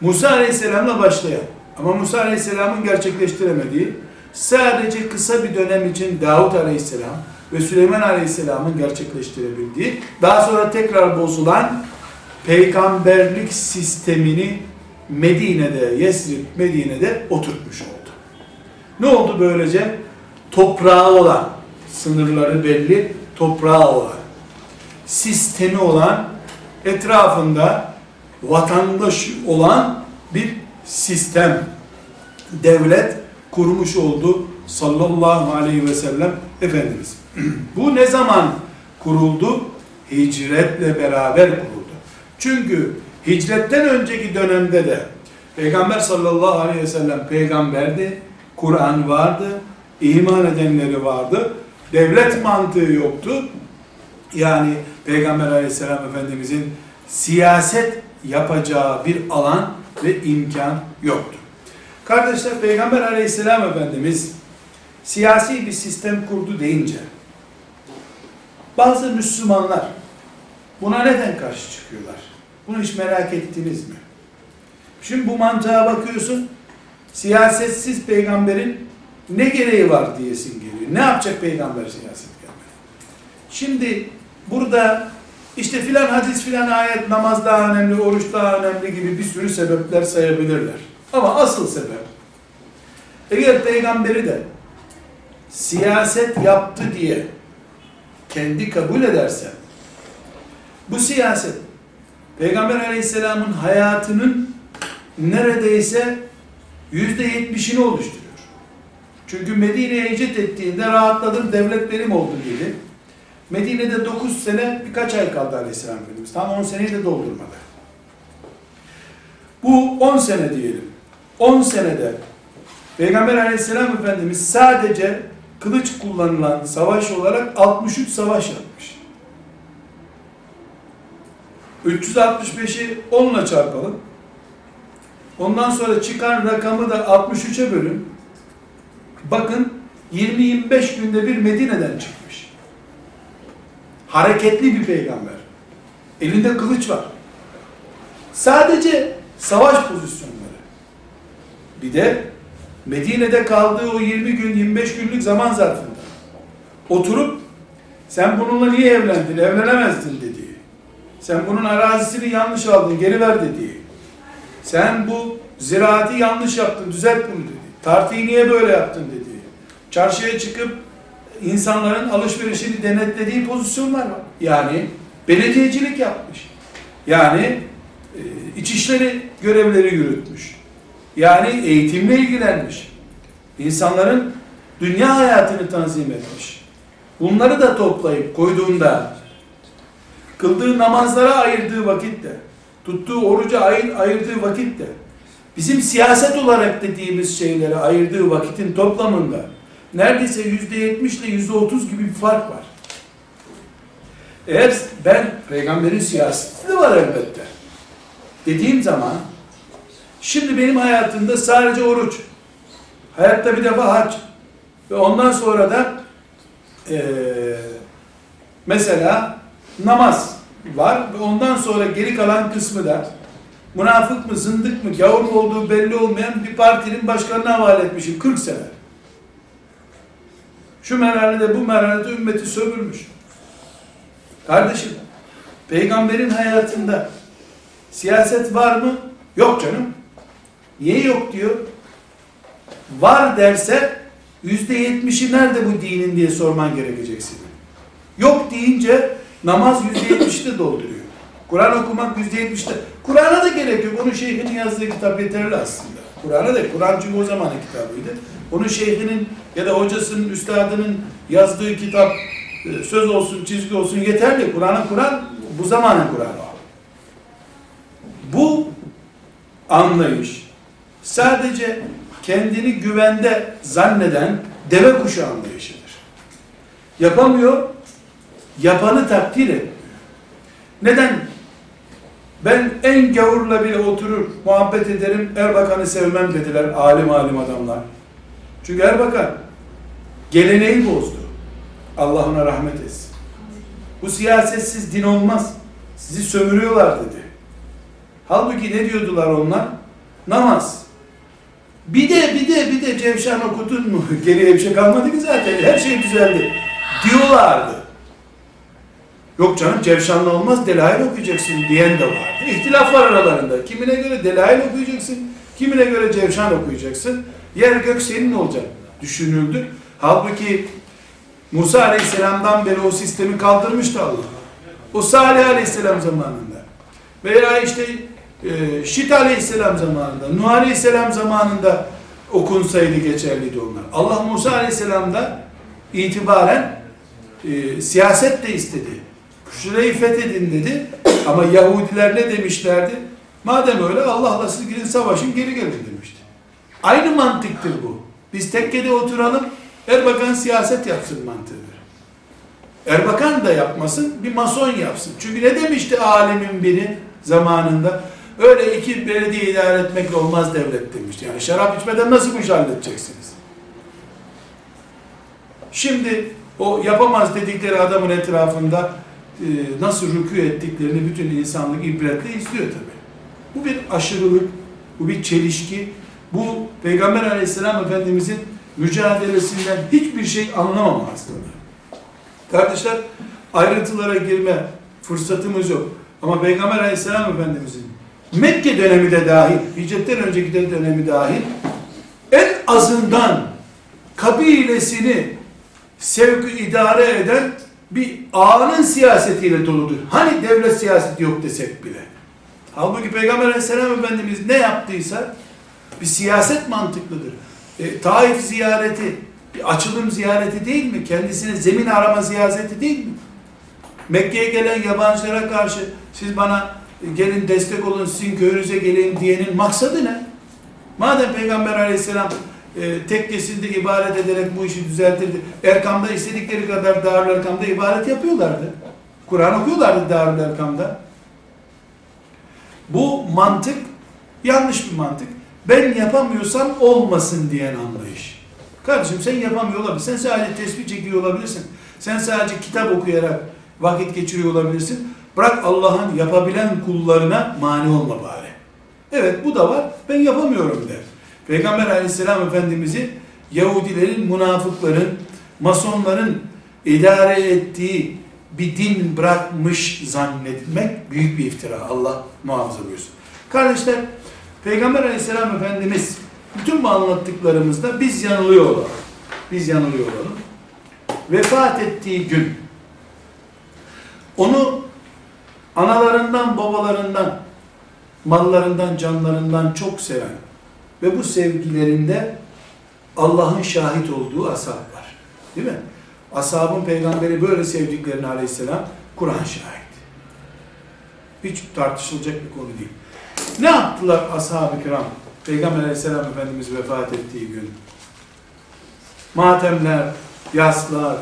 S1: Musa aleyhisselamla başlayan ama Musa aleyhisselamın gerçekleştiremediği sadece kısa bir dönem için Davut aleyhisselam ve Süleyman aleyhisselamın gerçekleştirebildiği daha sonra tekrar bozulan peygamberlik sistemini Medine'de, Yesrib Medine'de oturtmuş oldu. Ne oldu böylece? Toprağı olan, sınırları belli, toprağı olan, sistemi olan, etrafında vatandaş olan bir sistem, devlet kurmuş oldu sallallahu aleyhi ve sellem Efendimiz. Bu ne zaman kuruldu? Hicretle beraber kuruldu. Çünkü hicretten önceki dönemde de Peygamber sallallahu aleyhi ve sellem peygamberdi, Kur'an vardı, iman edenleri vardı, devlet mantığı yoktu. Yani Peygamber aleyhisselam efendimizin siyaset yapacağı bir alan ve imkan yoktu. Kardeşler Peygamber aleyhisselam efendimiz siyasi bir sistem kurdu deyince bazı Müslümanlar buna neden karşı çıkıyorlar? Bunu hiç merak ettiniz mi? Şimdi bu mantığa bakıyorsun, siyasetsiz peygamberin ne gereği var diyesin geliyor. Ne yapacak peygamber siyaset gelmedi? Şimdi burada işte filan hadis filan ayet namaz daha önemli, oruç daha önemli gibi bir sürü sebepler sayabilirler. Ama asıl sebep eğer peygamberi de siyaset yaptı diye kendi kabul ederse bu siyaset Peygamber Aleyhisselam'ın hayatının neredeyse yüzde yetmişini oluşturuyor. Çünkü Medine'ye hicret ettiğinde rahatladım devlet benim oldu dedi. Medine'de 9 sene birkaç ay kaldı Aleyhisselam Efendimiz. Tam 10 seneyi de doldurmadı. Bu 10 sene diyelim. 10 senede Peygamber Aleyhisselam Efendimiz sadece kılıç kullanılan savaş olarak 63 savaş yapmış. 365'i 10 ile çarpalım. Ondan sonra çıkan rakamı da 63'e bölün. Bakın 20-25 günde bir Medine'den çıkmış. Hareketli bir peygamber. Elinde kılıç var. Sadece savaş pozisyonları. Bir de Medine'de kaldığı o 20 gün 25 günlük zaman zarfında oturup sen bununla niye evlendin? Evlenemezdin dediği. Sen bunun arazisini yanlış aldın, geri ver dediği. Sen bu ziraati yanlış yaptın, düzelt bunu dedi. Tartıyı niye böyle yaptın dediği. Çarşıya çıkıp insanların alışverişini denetlediği pozisyonlar var. Yani belediyecilik yapmış. Yani e, içişleri görevleri yürütmüş. Yani eğitimle ilgilenmiş. İnsanların dünya hayatını tanzim etmiş. Bunları da toplayıp koyduğunda kıldığı namazlara ayırdığı vakitte, tuttuğu oruca ayır, ayırdığı vakitte, bizim siyaset olarak dediğimiz şeylere ayırdığı vakitin toplamında neredeyse yüzde yetmiş ile yüzde otuz gibi bir fark var. Eğer ben peygamberin siyaseti de var elbette. Dediğim zaman şimdi benim hayatımda sadece oruç, hayatta bir defa hac ve ondan sonra da eee mesela namaz var ve ondan sonra geri kalan kısmı da münafık mı, zındık mı, gavur mu olduğu belli olmayan bir partinin başkanına havale etmişim 40 sene. Şu merhalede bu merhalede ümmeti sömürmüş. Kardeşim, peygamberin hayatında siyaset var mı? Yok canım. Niye yok diyor? Var derse yüzde yetmişi nerede bu dinin diye sorman gerekecek senin. Yok deyince namaz yüzde yetmişi de dolduruyor. Kur'an okumak yüzde yetmişte. Kur'an'a da gerek yok. Onun şeyhinin yazdığı kitap yeterli aslında. Kur'an'a da, Kur'an çünkü o zamanın kitabıydı. Onun şeyhinin ya da hocasının, üstadının yazdığı kitap e, söz olsun, çizgi olsun yeterli. Kur'an'ı Kur'an, bu zamanın Kur'an'ı. Bu anlayış sadece kendini güvende zanneden deve kuşu anlayışıdır. Yapamıyor, yapanı takdir etmiyor. Neden? Ben en gavurla bile oturur, muhabbet ederim, Erbakan'ı sevmem dediler alim alim adamlar. Çünkü Erbakan geleneği bozdu. Allah ona rahmet etsin. Bu siyasetsiz din olmaz. Sizi sömürüyorlar dedi. Halbuki ne diyordular onlar? Namaz. Bir de bir de bir de Cevşan okudun mu? Geriye bir şey kalmadı ki zaten. Her şey düzeldi. Diyorlardı. Yok canım Cevşanlı olmaz delail okuyacaksın diyen de vardı. İhtilaf var aralarında. Kimine göre delail okuyacaksın, kimine göre Cevşan okuyacaksın. Yer gök senin olacak düşünüldü. Halbuki Musa Aleyhisselam'dan beri o sistemi kaldırmıştı Allah. O Salih Aleyhisselam zamanında. Veya işte e, Şit Aleyhisselam zamanında, Nuh Aleyhisselam zamanında okunsaydı geçerliydi onlar. Allah Musa Aleyhisselam'da itibaren e, siyaset de istedi. Şurayı fethedin dedi. Ama Yahudiler ne demişlerdi? Madem öyle Allah'la siz gidin savaşın geri gelin demişti. Aynı mantıktır bu. Biz tekkede oturalım, Erbakan siyaset yapsın mantığıdır. Erbakan da yapmasın, bir mason yapsın. Çünkü ne demişti alimin biri zamanında? Öyle iki belediye idare etmekle olmaz devlet demişti. Yani şarap içmeden nasıl bu işi halledeceksiniz? Şimdi o yapamaz dedikleri adamın etrafında e, nasıl rükû ettiklerini bütün insanlık ibretle izliyor tabi. Bu bir aşırılık, bu bir çelişki, bu Peygamber aleyhisselam efendimizin mücadelesinden hiçbir şey anlamam aslında. Kardeşler ayrıntılara girme fırsatımız yok. Ama Peygamber aleyhisselam efendimizin Mekke dönemi de dahil, hicretten önceki de dönemi dahil en azından kabilesini sevki idare eden bir ağanın siyasetiyle doludur. Hani devlet siyaseti yok desek bile. Halbuki Peygamber aleyhisselam efendimiz ne yaptıysa bir siyaset mantıklıdır. E, Taif ziyareti bir açılım ziyareti değil mi? Kendisine zemin arama ziyareti değil mi? Mekke'ye gelen yabancılara karşı siz bana gelin destek olun sizin köyünüze geleyim diyenin maksadı ne? Madem Peygamber aleyhisselam e, tekkesinde ibadet ederek bu işi düzeltirdi. Erkam'da istedikleri kadar Darül Erkam'da ibadet yapıyorlardı. Kur'an okuyorlardı Darül Erkam'da. Bu mantık Yanlış bir mantık. Ben yapamıyorsam olmasın diyen anlayış. Kardeşim sen yapamıyor olabilirsin. Sen sadece tesbih çekiyor olabilirsin. Sen sadece kitap okuyarak vakit geçiriyor olabilirsin. Bırak Allah'ın yapabilen kullarına mani olma bari. Evet bu da var. Ben yapamıyorum der. Peygamber aleyhisselam efendimizi Yahudilerin, münafıkların, masonların idare ettiği bir din bırakmış zannetmek büyük bir iftira. Allah muhafaza buyursun. Kardeşler, Peygamber aleyhisselam efendimiz bütün bu anlattıklarımızda biz yanılıyor olalım. Biz yanılıyor olalım. Vefat ettiği gün onu analarından, babalarından, mallarından, canlarından çok seven ve bu sevgilerinde Allah'ın şahit olduğu ashab var. Değil mi? Ashabın peygamberi böyle sevdiklerini aleyhisselam Kur'an şahit. Hiç tartışılacak bir konu değil. Ne yaptılar ashab-ı kiram? Peygamber aleyhisselam Efendimiz vefat ettiği gün. Matemler, yaslar,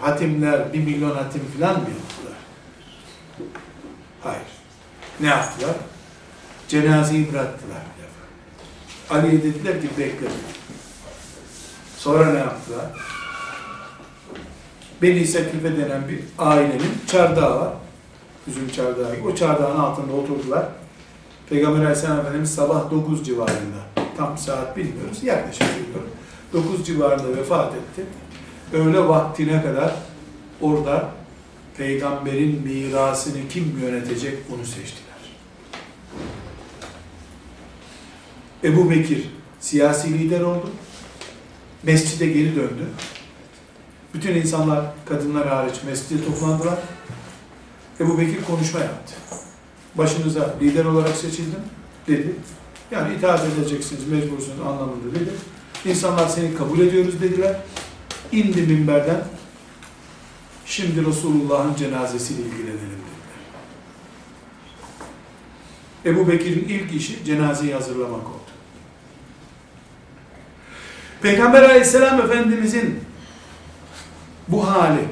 S1: hatimler, bir milyon hatim filan mı yaptılar? Hayır. Ne yaptılar? Cenazeyi bıraktılar. Ali'ye dediler ki bekle. Sonra ne yaptılar? Beni Sekife denen bir ailenin çardağı var. Üzüm çardağı. O çardağın altında oturdular. Peygamber Aleyhisselam Efendimiz sabah 9 civarında, tam saat bilmiyoruz, yaklaşık bilmiyorum. 9 civarında vefat etti. Öğle vaktine kadar orada peygamberin mirasını kim yönetecek onu seçtiler. Ebu Bekir siyasi lider oldu. Mescide geri döndü. Bütün insanlar, kadınlar hariç mescide toplandılar. Ebu Bekir konuşma yaptı. Başınıza lider olarak seçildim dedi. Yani itaat edeceksiniz, mecbursunuz anlamında dedi. İnsanlar seni kabul ediyoruz dediler. İndi minberden. Şimdi Resulullah'ın cenazesiyle ilgilenelim dediler. Ebu Bekir'in ilk işi cenazeyi hazırlamak oldu. Peygamber aleyhisselam efendimizin bu hali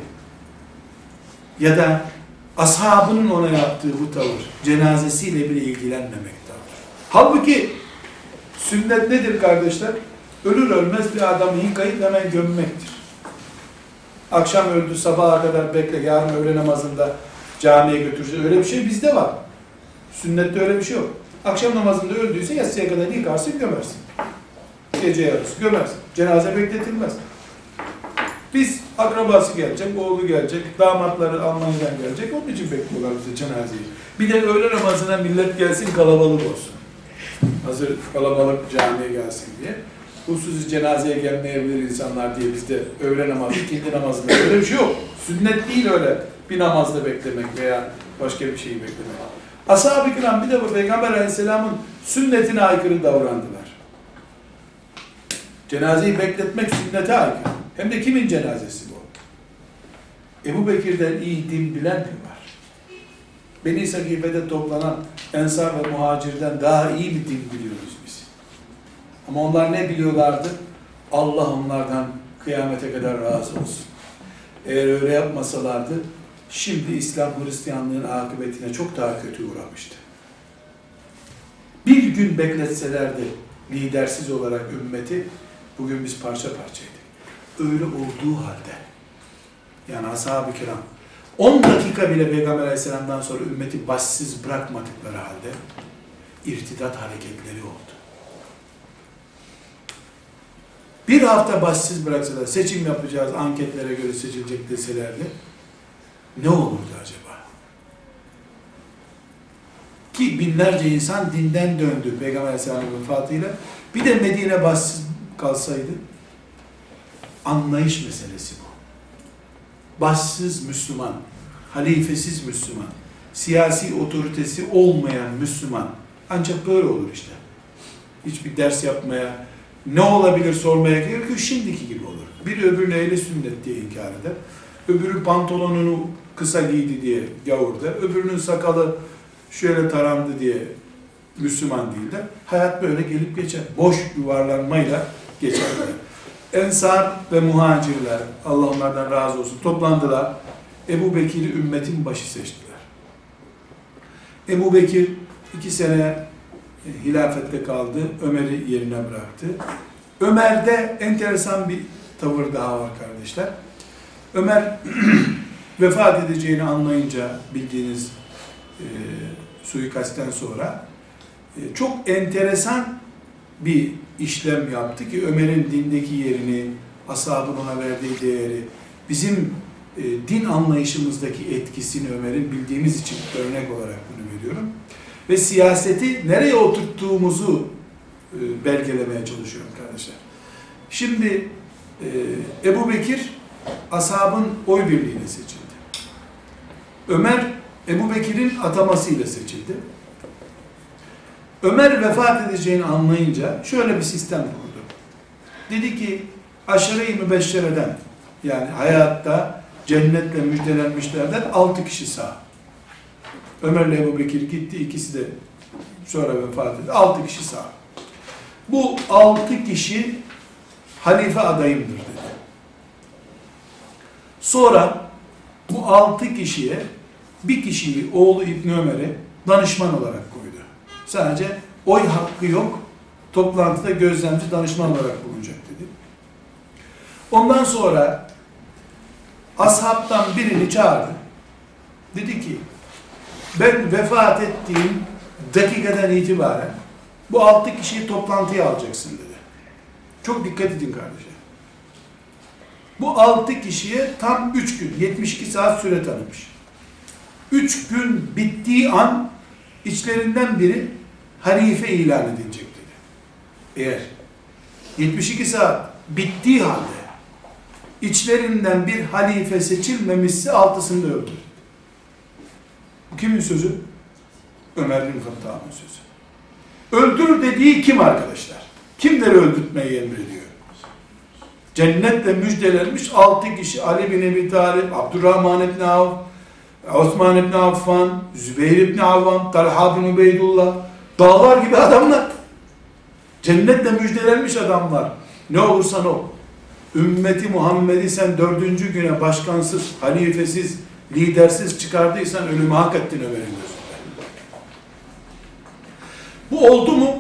S1: ya da ashabının ona yaptığı bu tavır cenazesiyle bile ilgilenmemek tavır. Halbuki sünnet nedir kardeşler? Ölür ölmez bir adamı yıkayıp hemen gömmektir. Akşam öldü sabaha kadar bekle yarın öğle namazında camiye götüreceğiz. Öyle bir şey bizde var. Sünnette öyle bir şey yok. Akşam namazında öldüyse yatsıya kadar yıkarsın gömersin. Gece yarısı gömersin. Cenaze bekletilmez. Biz akrabası gelecek, oğlu gelecek, damatları Almanya'dan gelecek. Onun için bekliyorlar bize cenazeyi. Bir de öğle namazına millet gelsin kalabalık olsun. Hazır kalabalık camiye gelsin diye. Hususi cenazeye gelmeyebilir insanlar diye bizde öğle namazı, ikindi namazında öyle bir şey yok. Sünnet değil öyle bir namazda beklemek veya başka bir şeyi beklemek. Ashab-ı kiram bir de bu Peygamber aleyhisselamın sünnetine aykırı davrandılar. Cenazeyi bekletmek sünnete aykırı. Hem de kimin cenazesi bu? Ebu Bekir'den iyi din bilen mi var? Beni Sakife'de toplanan Ensar ve Muhacir'den daha iyi bir din biliyoruz biz. Ama onlar ne biliyorlardı? Allah onlardan kıyamete kadar razı olsun. Eğer öyle yapmasalardı, şimdi İslam Hristiyanlığın akıbetine çok daha kötü uğramıştı. Bir gün bekletselerdi lidersiz olarak ümmeti, bugün biz parça parçaydık. Öyle olduğu halde, yani ashab-ı kiram, 10 dakika bile Peygamber Aleyhisselam'dan sonra ümmeti başsız bırakmadıkları halde, irtidat hareketleri oldu. Bir hafta başsız bıraksalar, seçim yapacağız, anketlere göre seçilecek deselerdi, ne olurdu acaba? Ki binlerce insan dinden döndü Peygamber Aleyhisselam'ın vefatıyla. Bir de Medine başsız kalsaydı, anlayış meselesi bu. Başsız Müslüman, halifesiz Müslüman, siyasi otoritesi olmayan Müslüman ancak böyle olur işte. Hiçbir ders yapmaya, ne olabilir sormaya gerek yok, şimdiki gibi olur. Bir öbürüne ehli sünnet diye inkar eder. Öbürü pantolonunu kısa giydi diye gavur der. Öbürünün sakalı şöyle tarandı diye Müslüman değil de hayat böyle gelip geçer. Boş yuvarlanmayla geçer. Ensar ve muhacirler, Allah onlardan razı olsun, toplandılar. Ebu Bekir'i ümmetin başı seçtiler. Ebu Bekir iki sene hilafette kaldı. Ömer'i yerine bıraktı. Ömer'de enteresan bir tavır daha var kardeşler. Ömer vefat edeceğini anlayınca bildiğiniz e, suikastten sonra e, çok enteresan bir işlem yaptı ki Ömer'in dindeki yerini, ashabın ona verdiği değeri, bizim e, din anlayışımızdaki etkisini Ömer'in bildiğimiz için örnek olarak bunu veriyorum. Ve siyaseti nereye oturttuğumuzu e, belgelemeye çalışıyorum kardeşler. Şimdi e, Ebu Bekir ashabın oy birliğiyle seçildi. Ömer Ebu Bekir'in atamasıyla seçildi. Ömer vefat edeceğini anlayınca şöyle bir sistem kurdu. Dedi ki aşırı-i mübeşşereden yani hayatta cennetle müjdelenmişlerden altı kişi sağ. Ömer ile Ebu Bekir gitti ikisi de sonra vefat etti. Altı kişi sağ. Bu altı kişi halife adayımdır dedi. Sonra bu altı kişiye bir kişiyi oğlu İbni Ömer'e danışman olarak koydu. Sadece oy hakkı yok. Toplantıda gözlemci danışman olarak bulunacak dedi. Ondan sonra ashabtan birini çağırdı. Dedi ki ben vefat ettiğim dakikadan itibaren bu altı kişiyi toplantıya alacaksın dedi. Çok dikkat edin kardeşler. Bu altı kişiye tam üç gün, 72 saat süre tanımış. Üç gün bittiği an içlerinden biri halife ilan edilecek dedi. Eğer 72 saat bittiği halde içlerinden bir halife seçilmemişse altısını öldür. Kimin sözü? Ömer bin Hattab'ın sözü. Öldür dediği kim arkadaşlar? Kimleri öldürtmeyi emrediyor? Cennetle müjdelenmiş altı kişi Ali bin Ebi Talib, Abdurrahman ibn Avf, Osman ibn Affan, Zübeyir ibn Avvam, Talha bin Ubeydullah, dağlar gibi adamlar. Cennetle müjdelenmiş adamlar. Ne olursan ol. Ümmeti Muhammed'i sen dördüncü güne başkansız, halifesiz, lidersiz çıkardıysan ölümü hak ettin Ömer'in gözünde. Bu oldu mu?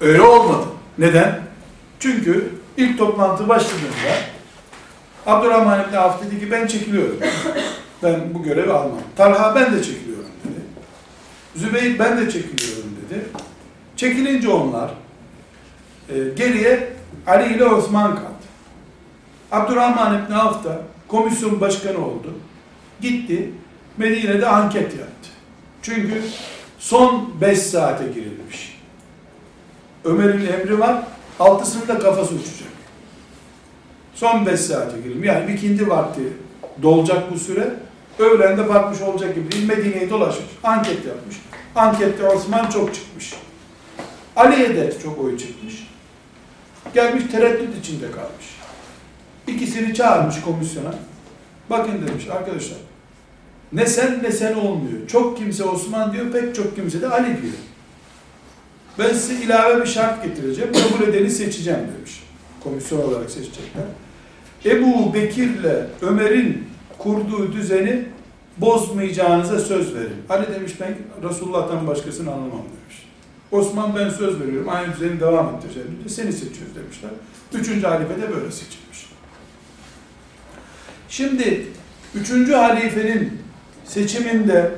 S1: Öyle olmadı. Neden? Çünkü ilk toplantı başladığında Abdurrahman İbni Avf dedi ki ben çekiliyorum. Ben bu görevi almam. Talha ben de çekiliyorum dedi. Zübeyir ben de çekiliyorum dedi. Çekilince onlar e, geriye Ali ile Osman kaldı. Abdurrahman İbni Avf da komisyon başkanı oldu. Gitti Medine'de anket yaptı. Çünkü son 5 saate girilmiş. Ömer'in emri var, altısında kafası uçacak. Son 5 saate girilmiş. Yani ikindi vakti dolacak bu süre. Öğlende bakmış olacak gibi değil. Medine'yi dolaşmış. Anket yapmış. Ankette Osman çok çıkmış. Ali'ye de çok oy çıkmış. Gelmiş tereddüt içinde kalmış. İkisini çağırmış komisyona. Bakın demiş arkadaşlar. Ne sen ne sen olmuyor. Çok kimse Osman diyor, pek çok kimse de Ali diyor. Ben size ilave bir şart getireceğim. Kabul edeni seçeceğim demiş. Komisyon olarak seçecekler. Ebu Bekir'le Ömer'in kurduğu düzeni bozmayacağınıza söz verin. Ali demiş ben Resulullah'tan başkasını anlamam demiş. Osman ben söz veriyorum aynı düzeni devam ettireceğim seni seçiyoruz demişler. Üçüncü halife de böyle seçilmiş. Şimdi üçüncü halifenin seçiminde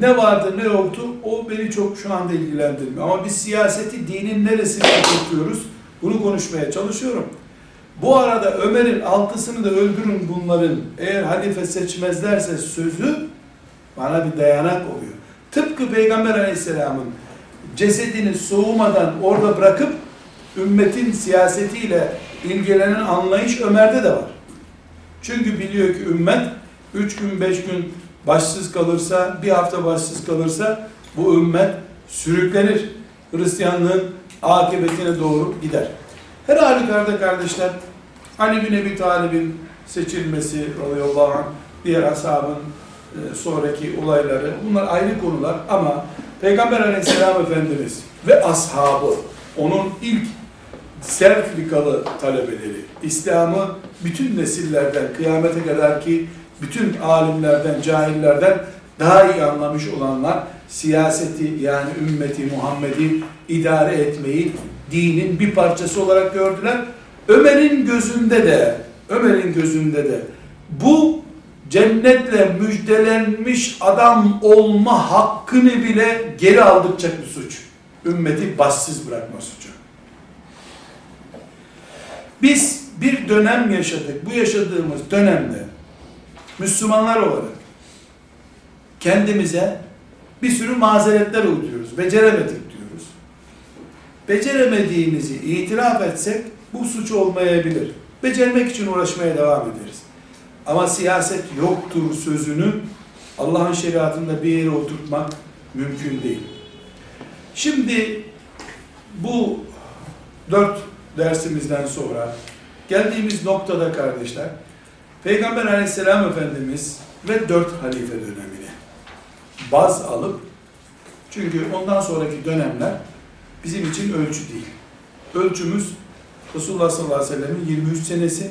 S1: ne vardı ne yoktu o beni çok şu anda ilgilendirmiyor. Ama biz siyaseti dinin neresine tutuyoruz bunu konuşmaya çalışıyorum. Bu arada Ömer'in altısını da öldürün bunların eğer halife seçmezlerse sözü bana bir dayanak oluyor. Tıpkı Peygamber Aleyhisselam'ın cesedini soğumadan orada bırakıp ümmetin siyasetiyle ilgilenen anlayış Ömer'de de var. Çünkü biliyor ki ümmet üç gün beş gün başsız kalırsa bir hafta başsız kalırsa bu ümmet sürüklenir. Hristiyanlığın akıbetine doğru gider. Her halükarda kardeşler Ali bin Ebi Talib'in seçilmesi radıyallahu anh, diğer ashabın e, sonraki olayları bunlar ayrı konular ama Peygamber aleyhisselam efendimiz ve ashabı onun ilk sertifikalı talebeleri İslam'ı bütün nesillerden kıyamete kadar ki bütün alimlerden, cahillerden daha iyi anlamış olanlar siyaseti yani ümmeti Muhammed'i idare etmeyi dinin bir parçası olarak gördüler. Ömer'in gözünde de Ömer'in gözünde de bu cennetle müjdelenmiş adam olma hakkını bile geri aldıkça bir suç. Ümmeti başsız bırakma suçu. Biz bir dönem yaşadık. Bu yaşadığımız dönemde Müslümanlar olarak kendimize bir sürü mazeretler uyduruyoruz. Beceremedik diyoruz. Beceremediğimizi itiraf etsek bu suç olmayabilir. Becermek için uğraşmaya devam ederiz. Ama siyaset yoktur sözünü Allah'ın şeriatında bir yere oturtmak mümkün değil. Şimdi bu dört dersimizden sonra geldiğimiz noktada kardeşler Peygamber aleyhisselam Efendimiz ve dört halife dönemini baz alıp çünkü ondan sonraki dönemler bizim için ölçü değil. Ölçümüz Resulullah sallallahu aleyhi ve sellem'in 23 senesi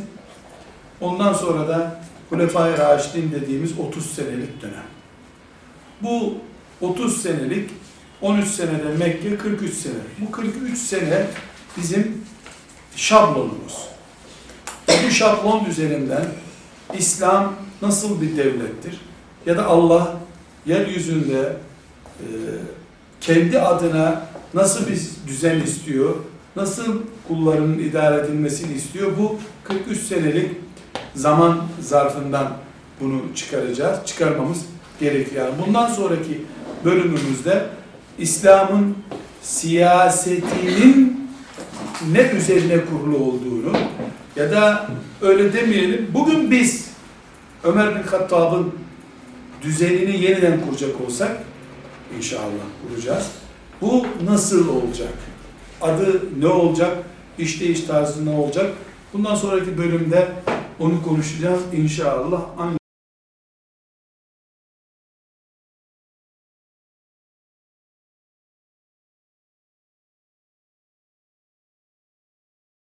S1: ondan sonra da Hulefai Raşidin dediğimiz 30 senelik dönem. Bu 30 senelik 13 senede Mekke 43 sene. Bu 43 sene bizim şablonumuz. Bu şablon üzerinden İslam nasıl bir devlettir? Ya da Allah yeryüzünde e, kendi adına nasıl bir düzen istiyor? Nasıl kullarının idare edilmesini istiyor? Bu 43 senelik zaman zarfından bunu çıkaracağız. Çıkarmamız gerekiyor. Bundan sonraki bölümümüzde İslam'ın siyasetinin ne üzerine kurulu olduğunu ya da öyle demeyelim. Bugün biz Ömer bin Hattab'ın düzenini yeniden kuracak olsak inşallah kuracağız. Bu nasıl olacak? Adı ne olacak? İşleyiş tarzı ne olacak? Bundan sonraki bölümde onu konuşacağız inşallah.